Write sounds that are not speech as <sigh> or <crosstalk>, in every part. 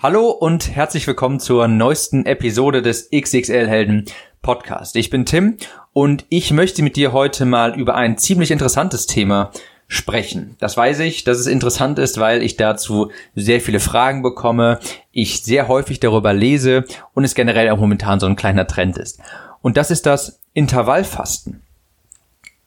Hallo und herzlich willkommen zur neuesten Episode des XXL Helden Podcast. Ich bin Tim und ich möchte mit dir heute mal über ein ziemlich interessantes Thema sprechen. Das weiß ich, dass es interessant ist, weil ich dazu sehr viele Fragen bekomme, ich sehr häufig darüber lese und es generell auch momentan so ein kleiner Trend ist. Und das ist das Intervallfasten.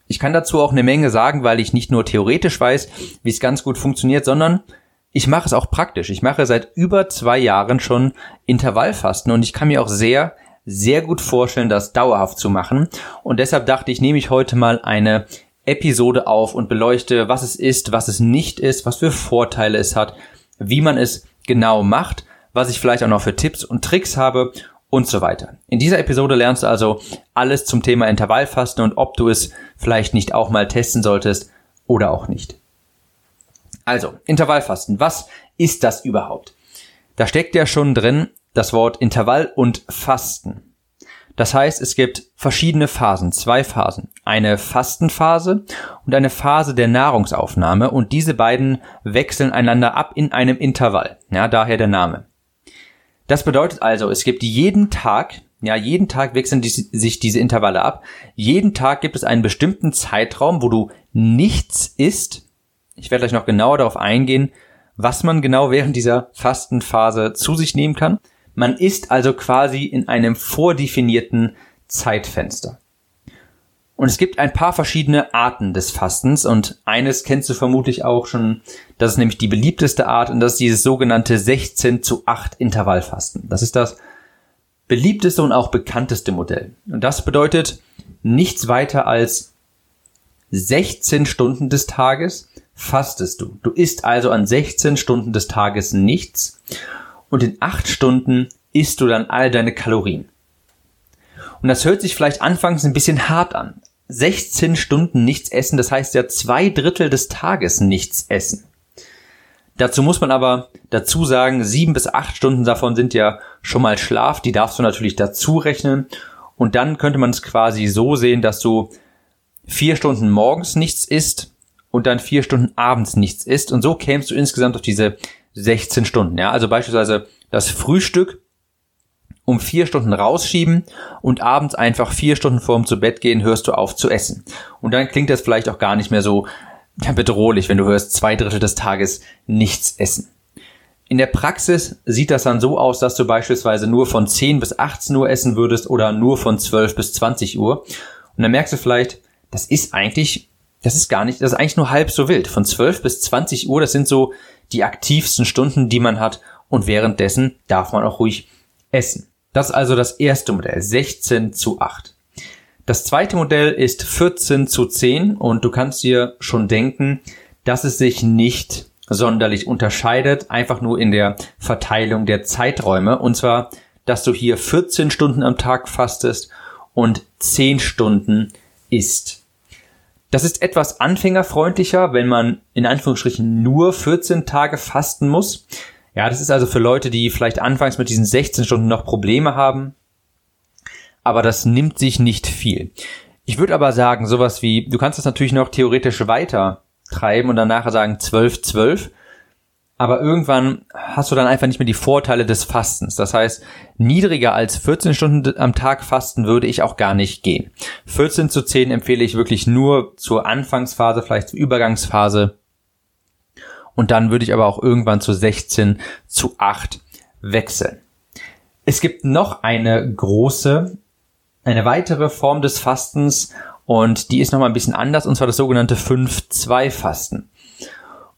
Ich kann dazu auch eine Menge sagen, weil ich nicht nur theoretisch weiß, wie es ganz gut funktioniert, sondern ich mache es auch praktisch. Ich mache seit über zwei Jahren schon Intervallfasten und ich kann mir auch sehr, sehr gut vorstellen, das dauerhaft zu machen. Und deshalb dachte ich, nehme ich heute mal eine Episode auf und beleuchte, was es ist, was es nicht ist, was für Vorteile es hat, wie man es genau macht, was ich vielleicht auch noch für Tipps und Tricks habe und so weiter. In dieser Episode lernst du also alles zum Thema Intervallfasten und ob du es vielleicht nicht auch mal testen solltest oder auch nicht. Also, Intervallfasten. Was ist das überhaupt? Da steckt ja schon drin das Wort Intervall und Fasten. Das heißt, es gibt verschiedene Phasen, zwei Phasen. Eine Fastenphase und eine Phase der Nahrungsaufnahme und diese beiden wechseln einander ab in einem Intervall. Ja, daher der Name. Das bedeutet also, es gibt jeden Tag, ja, jeden Tag wechseln die, sich diese Intervalle ab. Jeden Tag gibt es einen bestimmten Zeitraum, wo du nichts isst ich werde gleich noch genauer darauf eingehen, was man genau während dieser Fastenphase zu sich nehmen kann. Man ist also quasi in einem vordefinierten Zeitfenster. Und es gibt ein paar verschiedene Arten des Fastens und eines kennst du vermutlich auch schon, das ist nämlich die beliebteste Art und das ist dieses sogenannte 16 zu 8 Intervallfasten. Das ist das beliebteste und auch bekannteste Modell. Und das bedeutet nichts weiter als 16 Stunden des Tages fastest du. Du isst also an 16 Stunden des Tages nichts und in 8 Stunden isst du dann all deine Kalorien. Und das hört sich vielleicht anfangs ein bisschen hart an. 16 Stunden nichts essen, das heißt ja zwei Drittel des Tages nichts essen. Dazu muss man aber dazu sagen, sieben bis acht Stunden davon sind ja schon mal Schlaf, die darfst du natürlich dazu rechnen. Und dann könnte man es quasi so sehen, dass du vier Stunden morgens nichts isst, und dann vier Stunden abends nichts isst. Und so kämst du insgesamt auf diese 16 Stunden. Ja, also beispielsweise das Frühstück um vier Stunden rausschieben und abends einfach vier Stunden vorm zu Bett gehen hörst du auf zu essen. Und dann klingt das vielleicht auch gar nicht mehr so bedrohlich, wenn du hörst zwei Drittel des Tages nichts essen. In der Praxis sieht das dann so aus, dass du beispielsweise nur von 10 bis 18 Uhr essen würdest oder nur von 12 bis 20 Uhr. Und dann merkst du vielleicht, das ist eigentlich das ist gar nicht, das ist eigentlich nur halb so wild. Von 12 bis 20 Uhr, das sind so die aktivsten Stunden, die man hat. Und währenddessen darf man auch ruhig essen. Das ist also das erste Modell, 16 zu 8. Das zweite Modell ist 14 zu 10 und du kannst dir schon denken, dass es sich nicht sonderlich unterscheidet, einfach nur in der Verteilung der Zeiträume. Und zwar, dass du hier 14 Stunden am Tag fastest und 10 Stunden isst. Das ist etwas anfängerfreundlicher, wenn man in Anführungsstrichen nur 14 Tage fasten muss. Ja, das ist also für Leute, die vielleicht anfangs mit diesen 16 Stunden noch Probleme haben. Aber das nimmt sich nicht viel. Ich würde aber sagen, sowas wie, du kannst das natürlich noch theoretisch weiter treiben und dann nachher sagen 12, 12 aber irgendwann hast du dann einfach nicht mehr die Vorteile des Fastens. Das heißt, niedriger als 14 Stunden am Tag fasten würde ich auch gar nicht gehen. 14 zu 10 empfehle ich wirklich nur zur Anfangsphase, vielleicht zur Übergangsphase. Und dann würde ich aber auch irgendwann zu 16 zu 8 wechseln. Es gibt noch eine große, eine weitere Form des Fastens und die ist nochmal ein bisschen anders und zwar das sogenannte 5-2-Fasten.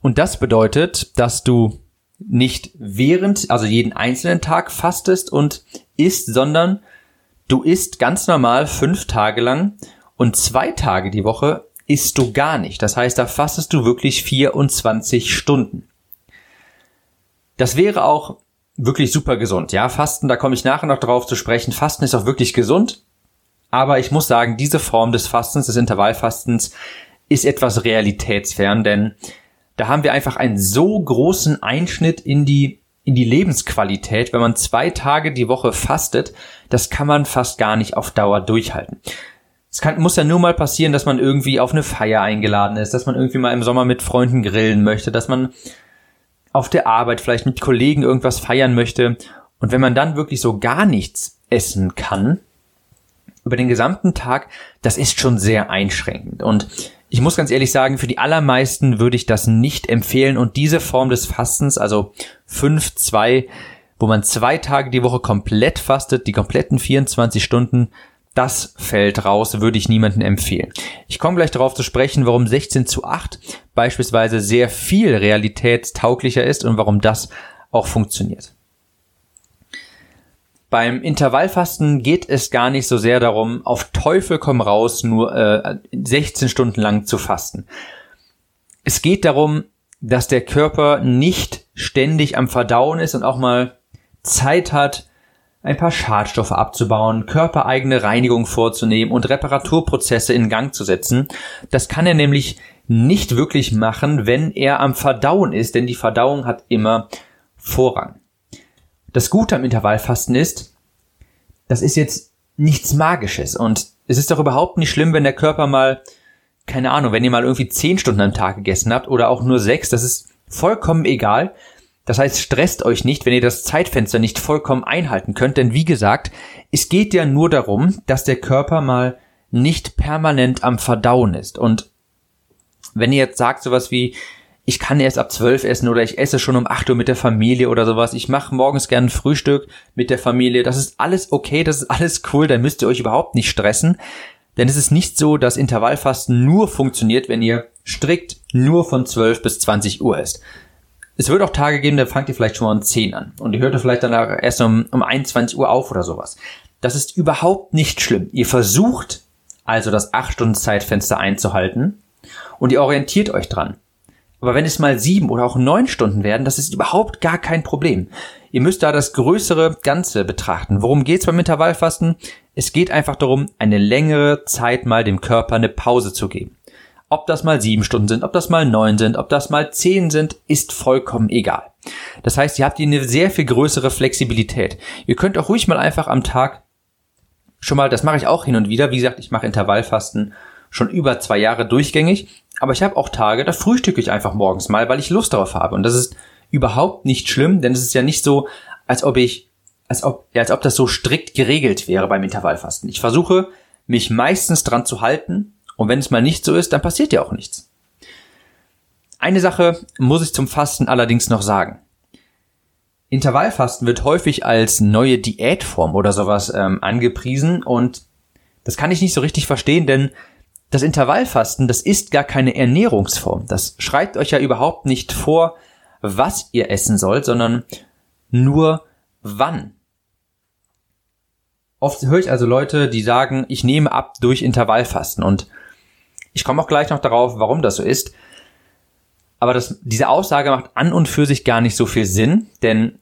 Und das bedeutet, dass du nicht während, also jeden einzelnen Tag fastest und isst, sondern du isst ganz normal fünf Tage lang und zwei Tage die Woche isst du gar nicht. Das heißt, da fastest du wirklich 24 Stunden. Das wäre auch wirklich super gesund. Ja, Fasten, da komme ich nachher noch drauf zu sprechen. Fasten ist auch wirklich gesund. Aber ich muss sagen, diese Form des Fastens, des Intervallfastens, ist etwas realitätsfern, denn da haben wir einfach einen so großen Einschnitt in die in die Lebensqualität, wenn man zwei Tage die Woche fastet, das kann man fast gar nicht auf Dauer durchhalten. Es kann, muss ja nur mal passieren, dass man irgendwie auf eine Feier eingeladen ist, dass man irgendwie mal im Sommer mit Freunden grillen möchte, dass man auf der Arbeit vielleicht mit Kollegen irgendwas feiern möchte und wenn man dann wirklich so gar nichts essen kann, über den gesamten Tag, das ist schon sehr einschränkend. Und ich muss ganz ehrlich sagen, für die allermeisten würde ich das nicht empfehlen. Und diese Form des Fastens, also 5, 2, wo man zwei Tage die Woche komplett fastet, die kompletten 24 Stunden, das fällt raus, würde ich niemandem empfehlen. Ich komme gleich darauf zu sprechen, warum 16 zu 8 beispielsweise sehr viel realitätstauglicher ist und warum das auch funktioniert. Beim Intervallfasten geht es gar nicht so sehr darum, auf Teufel komm raus nur äh, 16 Stunden lang zu fasten. Es geht darum, dass der Körper nicht ständig am Verdauen ist und auch mal Zeit hat, ein paar Schadstoffe abzubauen, körpereigene Reinigung vorzunehmen und Reparaturprozesse in Gang zu setzen. Das kann er nämlich nicht wirklich machen, wenn er am Verdauen ist, denn die Verdauung hat immer Vorrang. Das Gute am Intervallfasten ist, das ist jetzt nichts Magisches und es ist doch überhaupt nicht schlimm, wenn der Körper mal, keine Ahnung, wenn ihr mal irgendwie zehn Stunden am Tag gegessen habt oder auch nur sechs, das ist vollkommen egal. Das heißt, stresst euch nicht, wenn ihr das Zeitfenster nicht vollkommen einhalten könnt, denn wie gesagt, es geht ja nur darum, dass der Körper mal nicht permanent am Verdauen ist. Und wenn ihr jetzt sagt sowas wie, ich kann erst ab zwölf essen oder ich esse schon um acht Uhr mit der Familie oder sowas. Ich mache morgens gern Frühstück mit der Familie. Das ist alles okay, das ist alles cool, dann müsst ihr euch überhaupt nicht stressen. Denn es ist nicht so, dass Intervallfasten nur funktioniert, wenn ihr strikt nur von 12 bis 20 Uhr esst. Es wird auch Tage geben, da fangt ihr vielleicht schon mal um 10 an und ihr hört vielleicht danach erst um, um 21 Uhr auf oder sowas. Das ist überhaupt nicht schlimm. Ihr versucht also das 8 Stunden Zeitfenster einzuhalten und ihr orientiert euch dran. Aber wenn es mal sieben oder auch neun Stunden werden, das ist überhaupt gar kein Problem. Ihr müsst da das größere Ganze betrachten. Worum geht's beim Intervallfasten? Es geht einfach darum, eine längere Zeit mal dem Körper eine Pause zu geben. Ob das mal sieben Stunden sind, ob das mal neun sind, ob das mal zehn sind, ist vollkommen egal. Das heißt, ihr habt hier eine sehr viel größere Flexibilität. Ihr könnt auch ruhig mal einfach am Tag schon mal, das mache ich auch hin und wieder. Wie gesagt, ich mache Intervallfasten schon über zwei Jahre durchgängig. Aber ich habe auch Tage, da frühstücke ich einfach morgens mal, weil ich Lust darauf habe. Und das ist überhaupt nicht schlimm, denn es ist ja nicht so, als ob ich, als ob, ja, als ob das so strikt geregelt wäre beim Intervallfasten. Ich versuche, mich meistens dran zu halten. Und wenn es mal nicht so ist, dann passiert ja auch nichts. Eine Sache muss ich zum Fasten allerdings noch sagen. Intervallfasten wird häufig als neue Diätform oder sowas ähm, angepriesen und das kann ich nicht so richtig verstehen, denn das Intervallfasten, das ist gar keine Ernährungsform. Das schreibt euch ja überhaupt nicht vor, was ihr essen sollt, sondern nur wann. Oft höre ich also Leute, die sagen, ich nehme ab durch Intervallfasten und ich komme auch gleich noch darauf, warum das so ist. Aber das, diese Aussage macht an und für sich gar nicht so viel Sinn, denn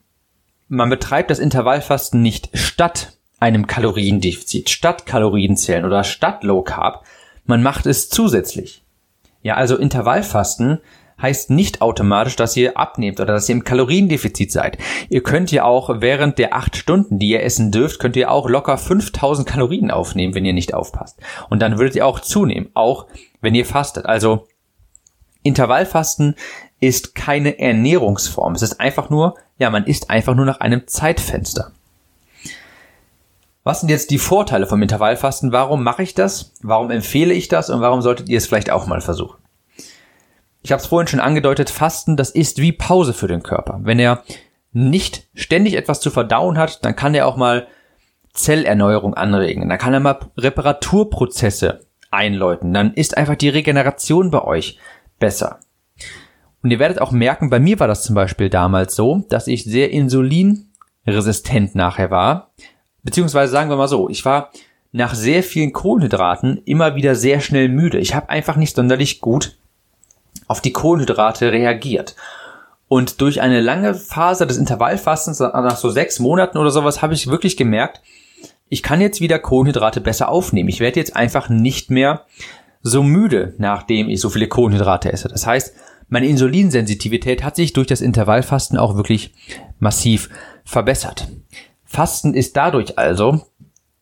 man betreibt das Intervallfasten nicht statt einem Kaloriendefizit, statt Kalorienzählen oder statt Low Carb, man macht es zusätzlich. Ja, also Intervallfasten heißt nicht automatisch, dass ihr abnehmt oder dass ihr im Kaloriendefizit seid. Ihr könnt ja auch während der acht Stunden, die ihr essen dürft, könnt ihr auch locker 5000 Kalorien aufnehmen, wenn ihr nicht aufpasst. Und dann würdet ihr auch zunehmen, auch wenn ihr fastet. Also Intervallfasten ist keine Ernährungsform. Es ist einfach nur, ja, man isst einfach nur nach einem Zeitfenster. Was sind jetzt die Vorteile vom Intervallfasten? Warum mache ich das? Warum empfehle ich das? Und warum solltet ihr es vielleicht auch mal versuchen? Ich habe es vorhin schon angedeutet, Fasten, das ist wie Pause für den Körper. Wenn er nicht ständig etwas zu verdauen hat, dann kann er auch mal Zellerneuerung anregen. Dann kann er mal Reparaturprozesse einläuten. Dann ist einfach die Regeneration bei euch besser. Und ihr werdet auch merken, bei mir war das zum Beispiel damals so, dass ich sehr insulinresistent nachher war, Beziehungsweise sagen wir mal so, ich war nach sehr vielen Kohlenhydraten immer wieder sehr schnell müde. Ich habe einfach nicht sonderlich gut auf die Kohlenhydrate reagiert. Und durch eine lange Phase des Intervallfastens, nach so sechs Monaten oder sowas, habe ich wirklich gemerkt, ich kann jetzt wieder Kohlenhydrate besser aufnehmen. Ich werde jetzt einfach nicht mehr so müde, nachdem ich so viele Kohlenhydrate esse. Das heißt, meine Insulinsensitivität hat sich durch das Intervallfasten auch wirklich massiv verbessert. Fasten ist dadurch also,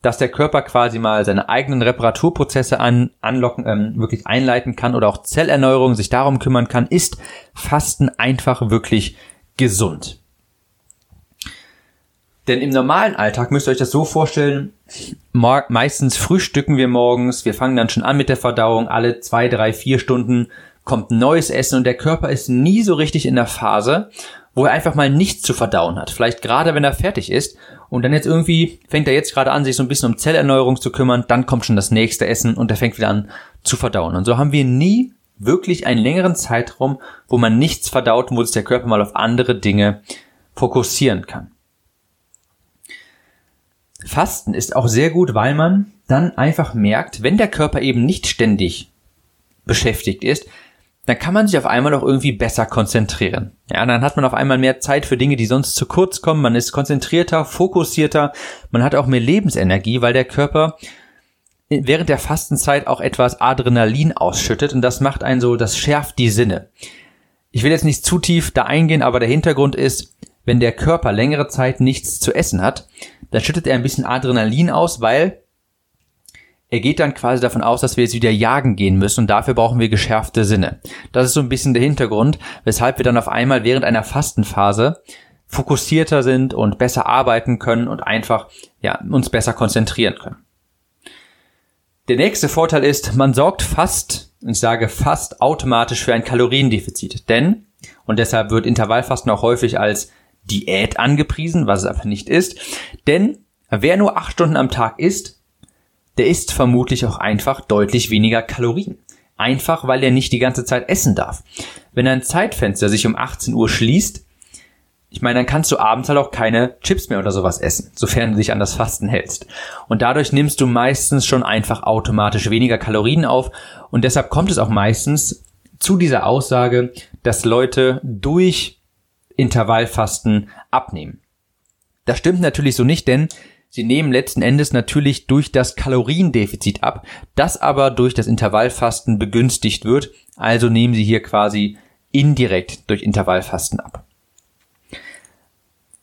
dass der Körper quasi mal seine eigenen Reparaturprozesse an, anlocken, ähm, wirklich einleiten kann oder auch Zellerneuerung sich darum kümmern kann, ist Fasten einfach wirklich gesund. Denn im normalen Alltag müsst ihr euch das so vorstellen, meistens frühstücken wir morgens, wir fangen dann schon an mit der Verdauung, alle zwei, drei, vier Stunden kommt neues Essen und der Körper ist nie so richtig in der Phase, wo er einfach mal nichts zu verdauen hat. Vielleicht gerade, wenn er fertig ist und dann jetzt irgendwie fängt er jetzt gerade an, sich so ein bisschen um Zellerneuerung zu kümmern, dann kommt schon das nächste Essen und er fängt wieder an zu verdauen. Und so haben wir nie wirklich einen längeren Zeitraum, wo man nichts verdaut und wo sich der Körper mal auf andere Dinge fokussieren kann. Fasten ist auch sehr gut, weil man dann einfach merkt, wenn der Körper eben nicht ständig beschäftigt ist, dann kann man sich auf einmal auch irgendwie besser konzentrieren. Ja, dann hat man auf einmal mehr Zeit für Dinge, die sonst zu kurz kommen. Man ist konzentrierter, fokussierter. Man hat auch mehr Lebensenergie, weil der Körper während der Fastenzeit auch etwas Adrenalin ausschüttet und das macht einen so, das schärft die Sinne. Ich will jetzt nicht zu tief da eingehen, aber der Hintergrund ist, wenn der Körper längere Zeit nichts zu essen hat, dann schüttet er ein bisschen Adrenalin aus, weil er geht dann quasi davon aus, dass wir jetzt wieder jagen gehen müssen und dafür brauchen wir geschärfte Sinne. Das ist so ein bisschen der Hintergrund, weshalb wir dann auf einmal während einer Fastenphase fokussierter sind und besser arbeiten können und einfach ja, uns besser konzentrieren können. Der nächste Vorteil ist, man sorgt fast, ich sage fast automatisch für ein Kaloriendefizit, denn und deshalb wird Intervallfasten auch häufig als Diät angepriesen, was es aber nicht ist. Denn wer nur acht Stunden am Tag isst, der isst vermutlich auch einfach deutlich weniger Kalorien. Einfach, weil er nicht die ganze Zeit essen darf. Wenn ein Zeitfenster sich um 18 Uhr schließt, ich meine, dann kannst du abends halt auch keine Chips mehr oder sowas essen, sofern du dich an das Fasten hältst. Und dadurch nimmst du meistens schon einfach automatisch weniger Kalorien auf und deshalb kommt es auch meistens zu dieser Aussage, dass Leute durch Intervallfasten abnehmen. Das stimmt natürlich so nicht, denn sie nehmen letzten Endes natürlich durch das Kaloriendefizit ab, das aber durch das Intervallfasten begünstigt wird, also nehmen sie hier quasi indirekt durch Intervallfasten ab.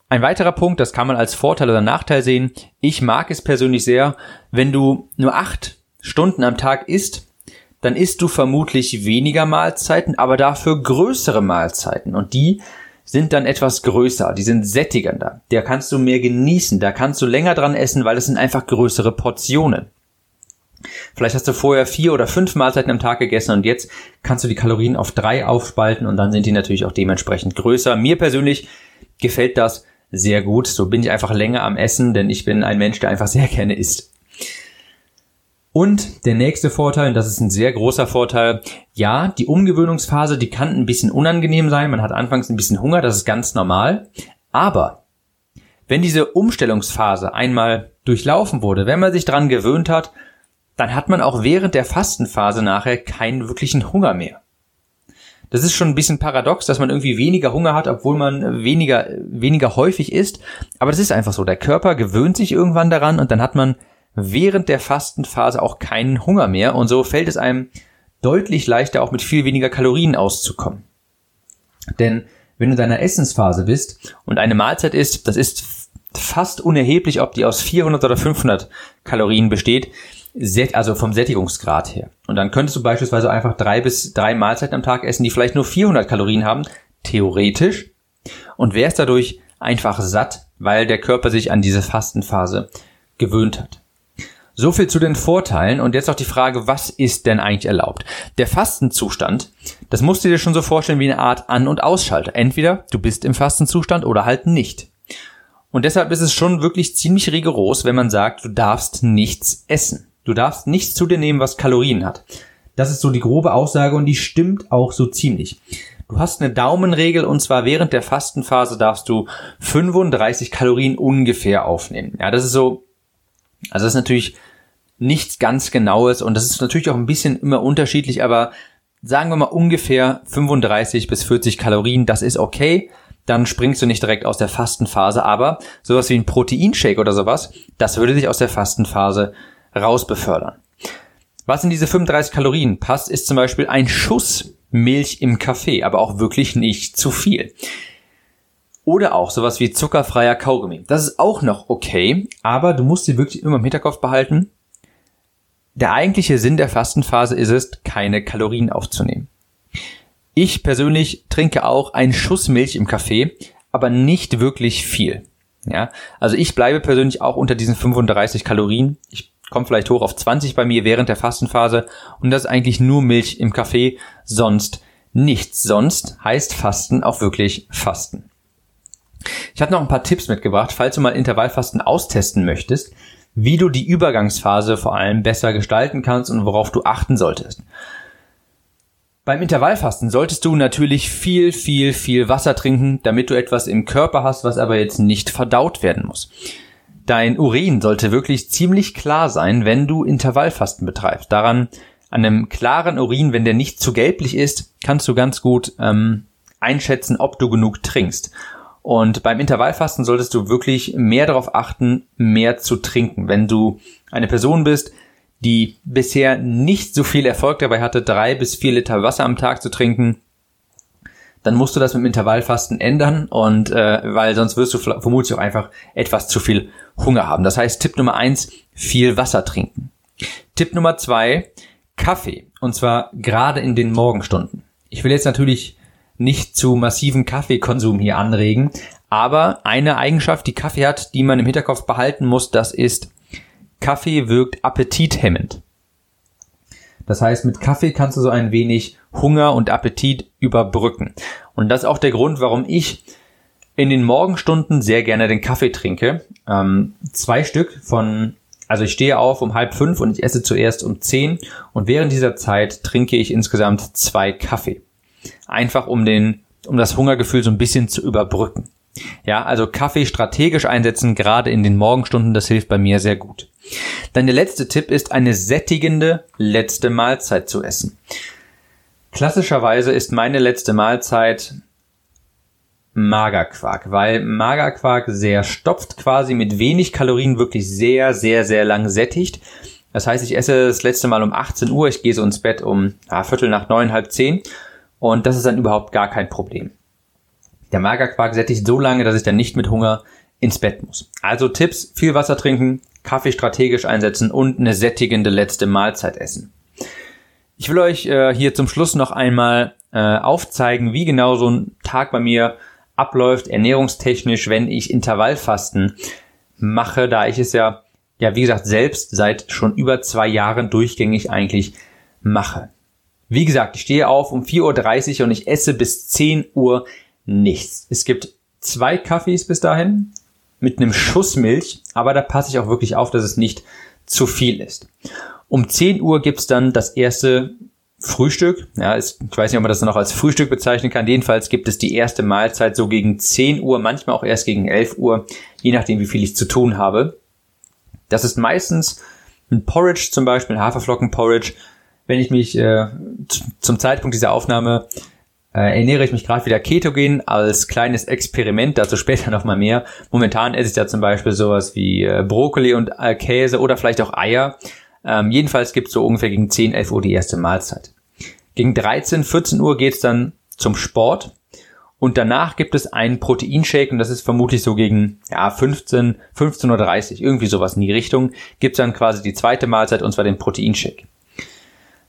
Ein weiterer Punkt, das kann man als Vorteil oder Nachteil sehen. Ich mag es persönlich sehr, wenn du nur acht Stunden am Tag isst, dann isst du vermutlich weniger Mahlzeiten, aber dafür größere Mahlzeiten. Und die sind dann etwas größer, die sind sättigender. Da kannst du mehr genießen, da kannst du länger dran essen, weil es sind einfach größere Portionen. Vielleicht hast du vorher vier oder fünf Mahlzeiten am Tag gegessen und jetzt kannst du die Kalorien auf drei aufspalten und dann sind die natürlich auch dementsprechend größer. Mir persönlich gefällt das sehr gut. So bin ich einfach länger am Essen, denn ich bin ein Mensch, der einfach sehr gerne isst. Und der nächste Vorteil, und das ist ein sehr großer Vorteil, ja, die Umgewöhnungsphase, die kann ein bisschen unangenehm sein. Man hat anfangs ein bisschen Hunger, das ist ganz normal. Aber wenn diese Umstellungsphase einmal durchlaufen wurde, wenn man sich dran gewöhnt hat, dann hat man auch während der Fastenphase nachher keinen wirklichen Hunger mehr. Das ist schon ein bisschen paradox, dass man irgendwie weniger Hunger hat, obwohl man weniger, weniger häufig isst. Aber das ist einfach so. Der Körper gewöhnt sich irgendwann daran und dann hat man während der Fastenphase auch keinen Hunger mehr und so fällt es einem deutlich leichter auch mit viel weniger Kalorien auszukommen. Denn wenn du in deiner Essensphase bist und eine Mahlzeit isst, das ist fast unerheblich, ob die aus 400 oder 500 Kalorien besteht, also vom Sättigungsgrad her. Und dann könntest du beispielsweise einfach drei bis drei Mahlzeiten am Tag essen, die vielleicht nur 400 Kalorien haben, theoretisch, und wärst dadurch einfach satt, weil der Körper sich an diese Fastenphase gewöhnt hat. So viel zu den Vorteilen und jetzt auch die Frage, was ist denn eigentlich erlaubt? Der Fastenzustand, das musst du dir schon so vorstellen wie eine Art An- und Ausschalter. Entweder du bist im Fastenzustand oder halt nicht. Und deshalb ist es schon wirklich ziemlich rigoros, wenn man sagt, du darfst nichts essen. Du darfst nichts zu dir nehmen, was Kalorien hat. Das ist so die grobe Aussage und die stimmt auch so ziemlich. Du hast eine Daumenregel und zwar während der Fastenphase darfst du 35 Kalorien ungefähr aufnehmen. Ja, das ist so also das ist natürlich nichts ganz Genaues und das ist natürlich auch ein bisschen immer unterschiedlich, aber sagen wir mal ungefähr 35 bis 40 Kalorien, das ist okay. Dann springst du nicht direkt aus der Fastenphase, aber sowas wie ein Proteinshake oder sowas, das würde dich aus der Fastenphase rausbefördern. Was in diese 35 Kalorien passt, ist zum Beispiel ein Schuss Milch im Kaffee, aber auch wirklich nicht zu viel. Oder auch sowas wie zuckerfreier Kaugummi. Das ist auch noch okay, aber du musst dir wirklich immer im Hinterkopf behalten, der eigentliche Sinn der Fastenphase ist es, keine Kalorien aufzunehmen. Ich persönlich trinke auch einen Schuss Milch im Kaffee, aber nicht wirklich viel. Ja, also ich bleibe persönlich auch unter diesen 35 Kalorien. Ich komme vielleicht hoch auf 20 bei mir während der Fastenphase und das ist eigentlich nur Milch im Kaffee, sonst nichts. Sonst heißt Fasten auch wirklich Fasten. Ich habe noch ein paar Tipps mitgebracht, falls du mal Intervallfasten austesten möchtest, wie du die Übergangsphase vor allem besser gestalten kannst und worauf du achten solltest. Beim Intervallfasten solltest du natürlich viel, viel, viel Wasser trinken, damit du etwas im Körper hast, was aber jetzt nicht verdaut werden muss. Dein Urin sollte wirklich ziemlich klar sein, wenn du Intervallfasten betreibst. Daran, an einem klaren Urin, wenn der nicht zu gelblich ist, kannst du ganz gut ähm, einschätzen, ob du genug trinkst. Und beim Intervallfasten solltest du wirklich mehr darauf achten, mehr zu trinken. Wenn du eine Person bist, die bisher nicht so viel Erfolg dabei hatte, drei bis vier Liter Wasser am Tag zu trinken, dann musst du das mit dem Intervallfasten ändern und äh, weil sonst wirst du vermutlich auch einfach etwas zu viel Hunger haben. Das heißt, Tipp Nummer eins, viel Wasser trinken. Tipp Nummer zwei, Kaffee. Und zwar gerade in den Morgenstunden. Ich will jetzt natürlich nicht zu massiven Kaffeekonsum hier anregen, aber eine Eigenschaft, die Kaffee hat, die man im Hinterkopf behalten muss, das ist Kaffee wirkt appetithemmend. Das heißt, mit Kaffee kannst du so ein wenig Hunger und Appetit überbrücken. Und das ist auch der Grund, warum ich in den Morgenstunden sehr gerne den Kaffee trinke. Ähm, zwei Stück von, also ich stehe auf um halb fünf und ich esse zuerst um zehn und während dieser Zeit trinke ich insgesamt zwei Kaffee. Einfach um den, um das Hungergefühl so ein bisschen zu überbrücken. Ja, also Kaffee strategisch einsetzen, gerade in den Morgenstunden, das hilft bei mir sehr gut. Dann der letzte Tipp ist, eine sättigende letzte Mahlzeit zu essen. Klassischerweise ist meine letzte Mahlzeit Magerquark, weil Magerquark sehr stopft quasi mit wenig Kalorien wirklich sehr, sehr, sehr lang sättigt. Das heißt, ich esse das letzte Mal um 18 Uhr, ich gehe so ins Bett um ja, Viertel nach neun, halb zehn und das ist dann überhaupt gar kein Problem. Der Magerquark sättigt so lange, dass ich dann nicht mit Hunger ins Bett muss. Also Tipps, viel Wasser trinken, Kaffee strategisch einsetzen und eine sättigende letzte Mahlzeit essen. Ich will euch äh, hier zum Schluss noch einmal äh, aufzeigen, wie genau so ein Tag bei mir abläuft, ernährungstechnisch, wenn ich Intervallfasten mache, da ich es ja, ja, wie gesagt, selbst seit schon über zwei Jahren durchgängig eigentlich mache. Wie gesagt, ich stehe auf um 4.30 Uhr und ich esse bis 10 Uhr nichts. Es gibt zwei Kaffees bis dahin mit einem Schuss Milch, aber da passe ich auch wirklich auf, dass es nicht zu viel ist. Um 10 Uhr gibt's dann das erste Frühstück. Ja, ich weiß nicht, ob man das noch als Frühstück bezeichnen kann. Jedenfalls gibt es die erste Mahlzeit so gegen 10 Uhr, manchmal auch erst gegen 11 Uhr, je nachdem, wie viel ich zu tun habe. Das ist meistens ein Porridge zum Beispiel, Haferflocken-Porridge. Wenn ich mich äh, zum Zeitpunkt dieser Aufnahme äh, ernähre ich mich gerade wieder ketogen als kleines Experiment, dazu <laughs> später nochmal mehr. Momentan esse ich da zum Beispiel sowas wie äh, Brokkoli und äh, Käse oder vielleicht auch Eier. Ähm, jedenfalls gibt es so ungefähr gegen 10, 11 Uhr die erste Mahlzeit. Gegen 13, 14 Uhr geht's dann zum Sport. Und danach gibt es einen Proteinshake und das ist vermutlich so gegen ja, 15, 15.30 Uhr, irgendwie sowas in die Richtung, gibt's dann quasi die zweite Mahlzeit und zwar den Proteinshake.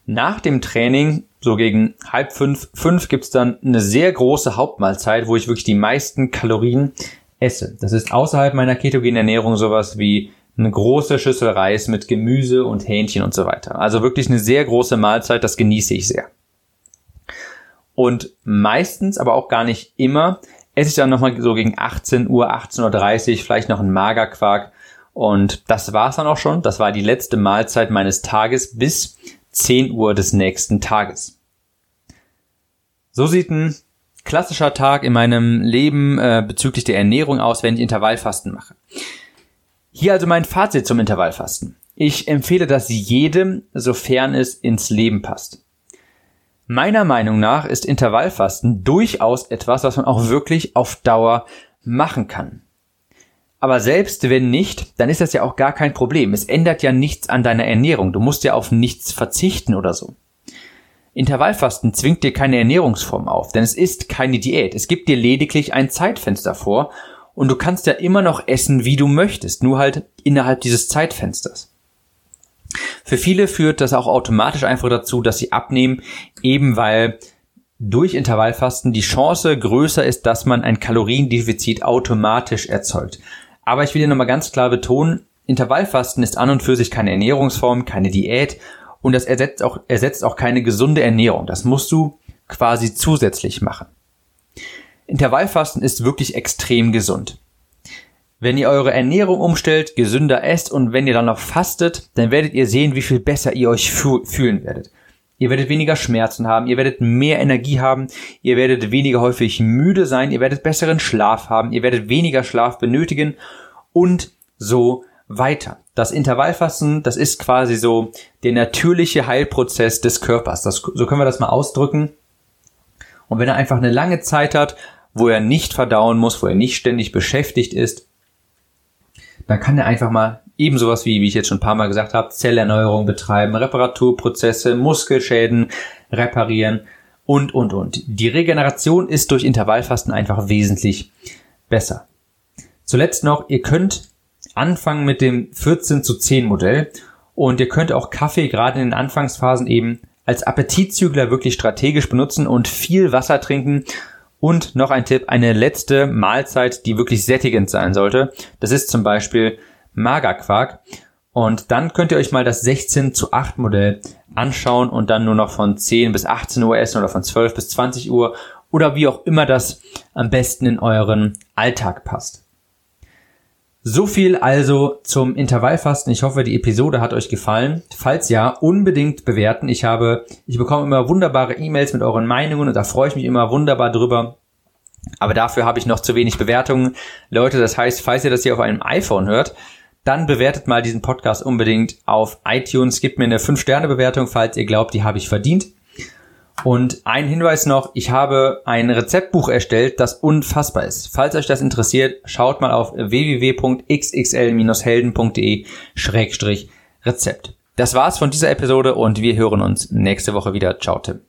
Nach dem Training, so gegen halb fünf, fünf gibt's dann eine sehr große Hauptmahlzeit, wo ich wirklich die meisten Kalorien esse. Das ist außerhalb meiner ketogenen Ernährung sowas wie eine große Schüssel Reis mit Gemüse und Hähnchen und so weiter. Also wirklich eine sehr große Mahlzeit, das genieße ich sehr. Und meistens, aber auch gar nicht immer, esse ich dann nochmal so gegen 18 Uhr, 18.30 Uhr, vielleicht noch einen Magerquark. Und das war's dann auch schon. Das war die letzte Mahlzeit meines Tages bis 10 Uhr des nächsten Tages. So sieht ein klassischer Tag in meinem Leben äh, bezüglich der Ernährung aus, wenn ich Intervallfasten mache. Hier also mein Fazit zum Intervallfasten. Ich empfehle das jedem, sofern es ins Leben passt. Meiner Meinung nach ist Intervallfasten durchaus etwas, was man auch wirklich auf Dauer machen kann. Aber selbst wenn nicht, dann ist das ja auch gar kein Problem. Es ändert ja nichts an deiner Ernährung. Du musst ja auf nichts verzichten oder so. Intervallfasten zwingt dir keine Ernährungsform auf, denn es ist keine Diät. Es gibt dir lediglich ein Zeitfenster vor und du kannst ja immer noch essen, wie du möchtest, nur halt innerhalb dieses Zeitfensters. Für viele führt das auch automatisch einfach dazu, dass sie abnehmen, eben weil durch Intervallfasten die Chance größer ist, dass man ein Kaloriendefizit automatisch erzeugt. Aber ich will hier nochmal ganz klar betonen, Intervallfasten ist an und für sich keine Ernährungsform, keine Diät und das ersetzt auch, ersetzt auch keine gesunde Ernährung. Das musst du quasi zusätzlich machen. Intervallfasten ist wirklich extrem gesund. Wenn ihr eure Ernährung umstellt, gesünder esst und wenn ihr dann noch fastet, dann werdet ihr sehen, wie viel besser ihr euch fühlen werdet. Ihr werdet weniger Schmerzen haben, ihr werdet mehr Energie haben, ihr werdet weniger häufig müde sein, ihr werdet besseren Schlaf haben, ihr werdet weniger Schlaf benötigen und so weiter. Das Intervallfasten, das ist quasi so der natürliche Heilprozess des Körpers. Das, so können wir das mal ausdrücken. Und wenn er einfach eine lange Zeit hat, wo er nicht verdauen muss, wo er nicht ständig beschäftigt ist, dann kann er einfach mal eben sowas wie, wie ich jetzt schon ein paar Mal gesagt habe, Zellerneuerung betreiben, Reparaturprozesse, Muskelschäden reparieren und, und, und. Die Regeneration ist durch Intervallfasten einfach wesentlich besser. Zuletzt noch, ihr könnt anfangen mit dem 14 zu 10 Modell und ihr könnt auch Kaffee gerade in den Anfangsphasen eben als Appetitzügler wirklich strategisch benutzen und viel Wasser trinken und noch ein Tipp, eine letzte Mahlzeit, die wirklich sättigend sein sollte. Das ist zum Beispiel Magerquark. Und dann könnt ihr euch mal das 16 zu 8 Modell anschauen und dann nur noch von 10 bis 18 Uhr essen oder von 12 bis 20 Uhr oder wie auch immer das am besten in euren Alltag passt. So viel also zum Intervallfasten. Ich hoffe, die Episode hat euch gefallen. Falls ja, unbedingt bewerten. Ich habe, ich bekomme immer wunderbare E-Mails mit euren Meinungen und da freue ich mich immer wunderbar drüber. Aber dafür habe ich noch zu wenig Bewertungen. Leute, das heißt, falls ihr das hier auf einem iPhone hört, dann bewertet mal diesen Podcast unbedingt auf iTunes. Gebt mir eine 5-Sterne-Bewertung, falls ihr glaubt, die habe ich verdient. Und ein Hinweis noch, ich habe ein Rezeptbuch erstellt, das unfassbar ist. Falls euch das interessiert, schaut mal auf www.xxl-helden.de-rezept. Das war's von dieser Episode und wir hören uns nächste Woche wieder. Ciao, Tim.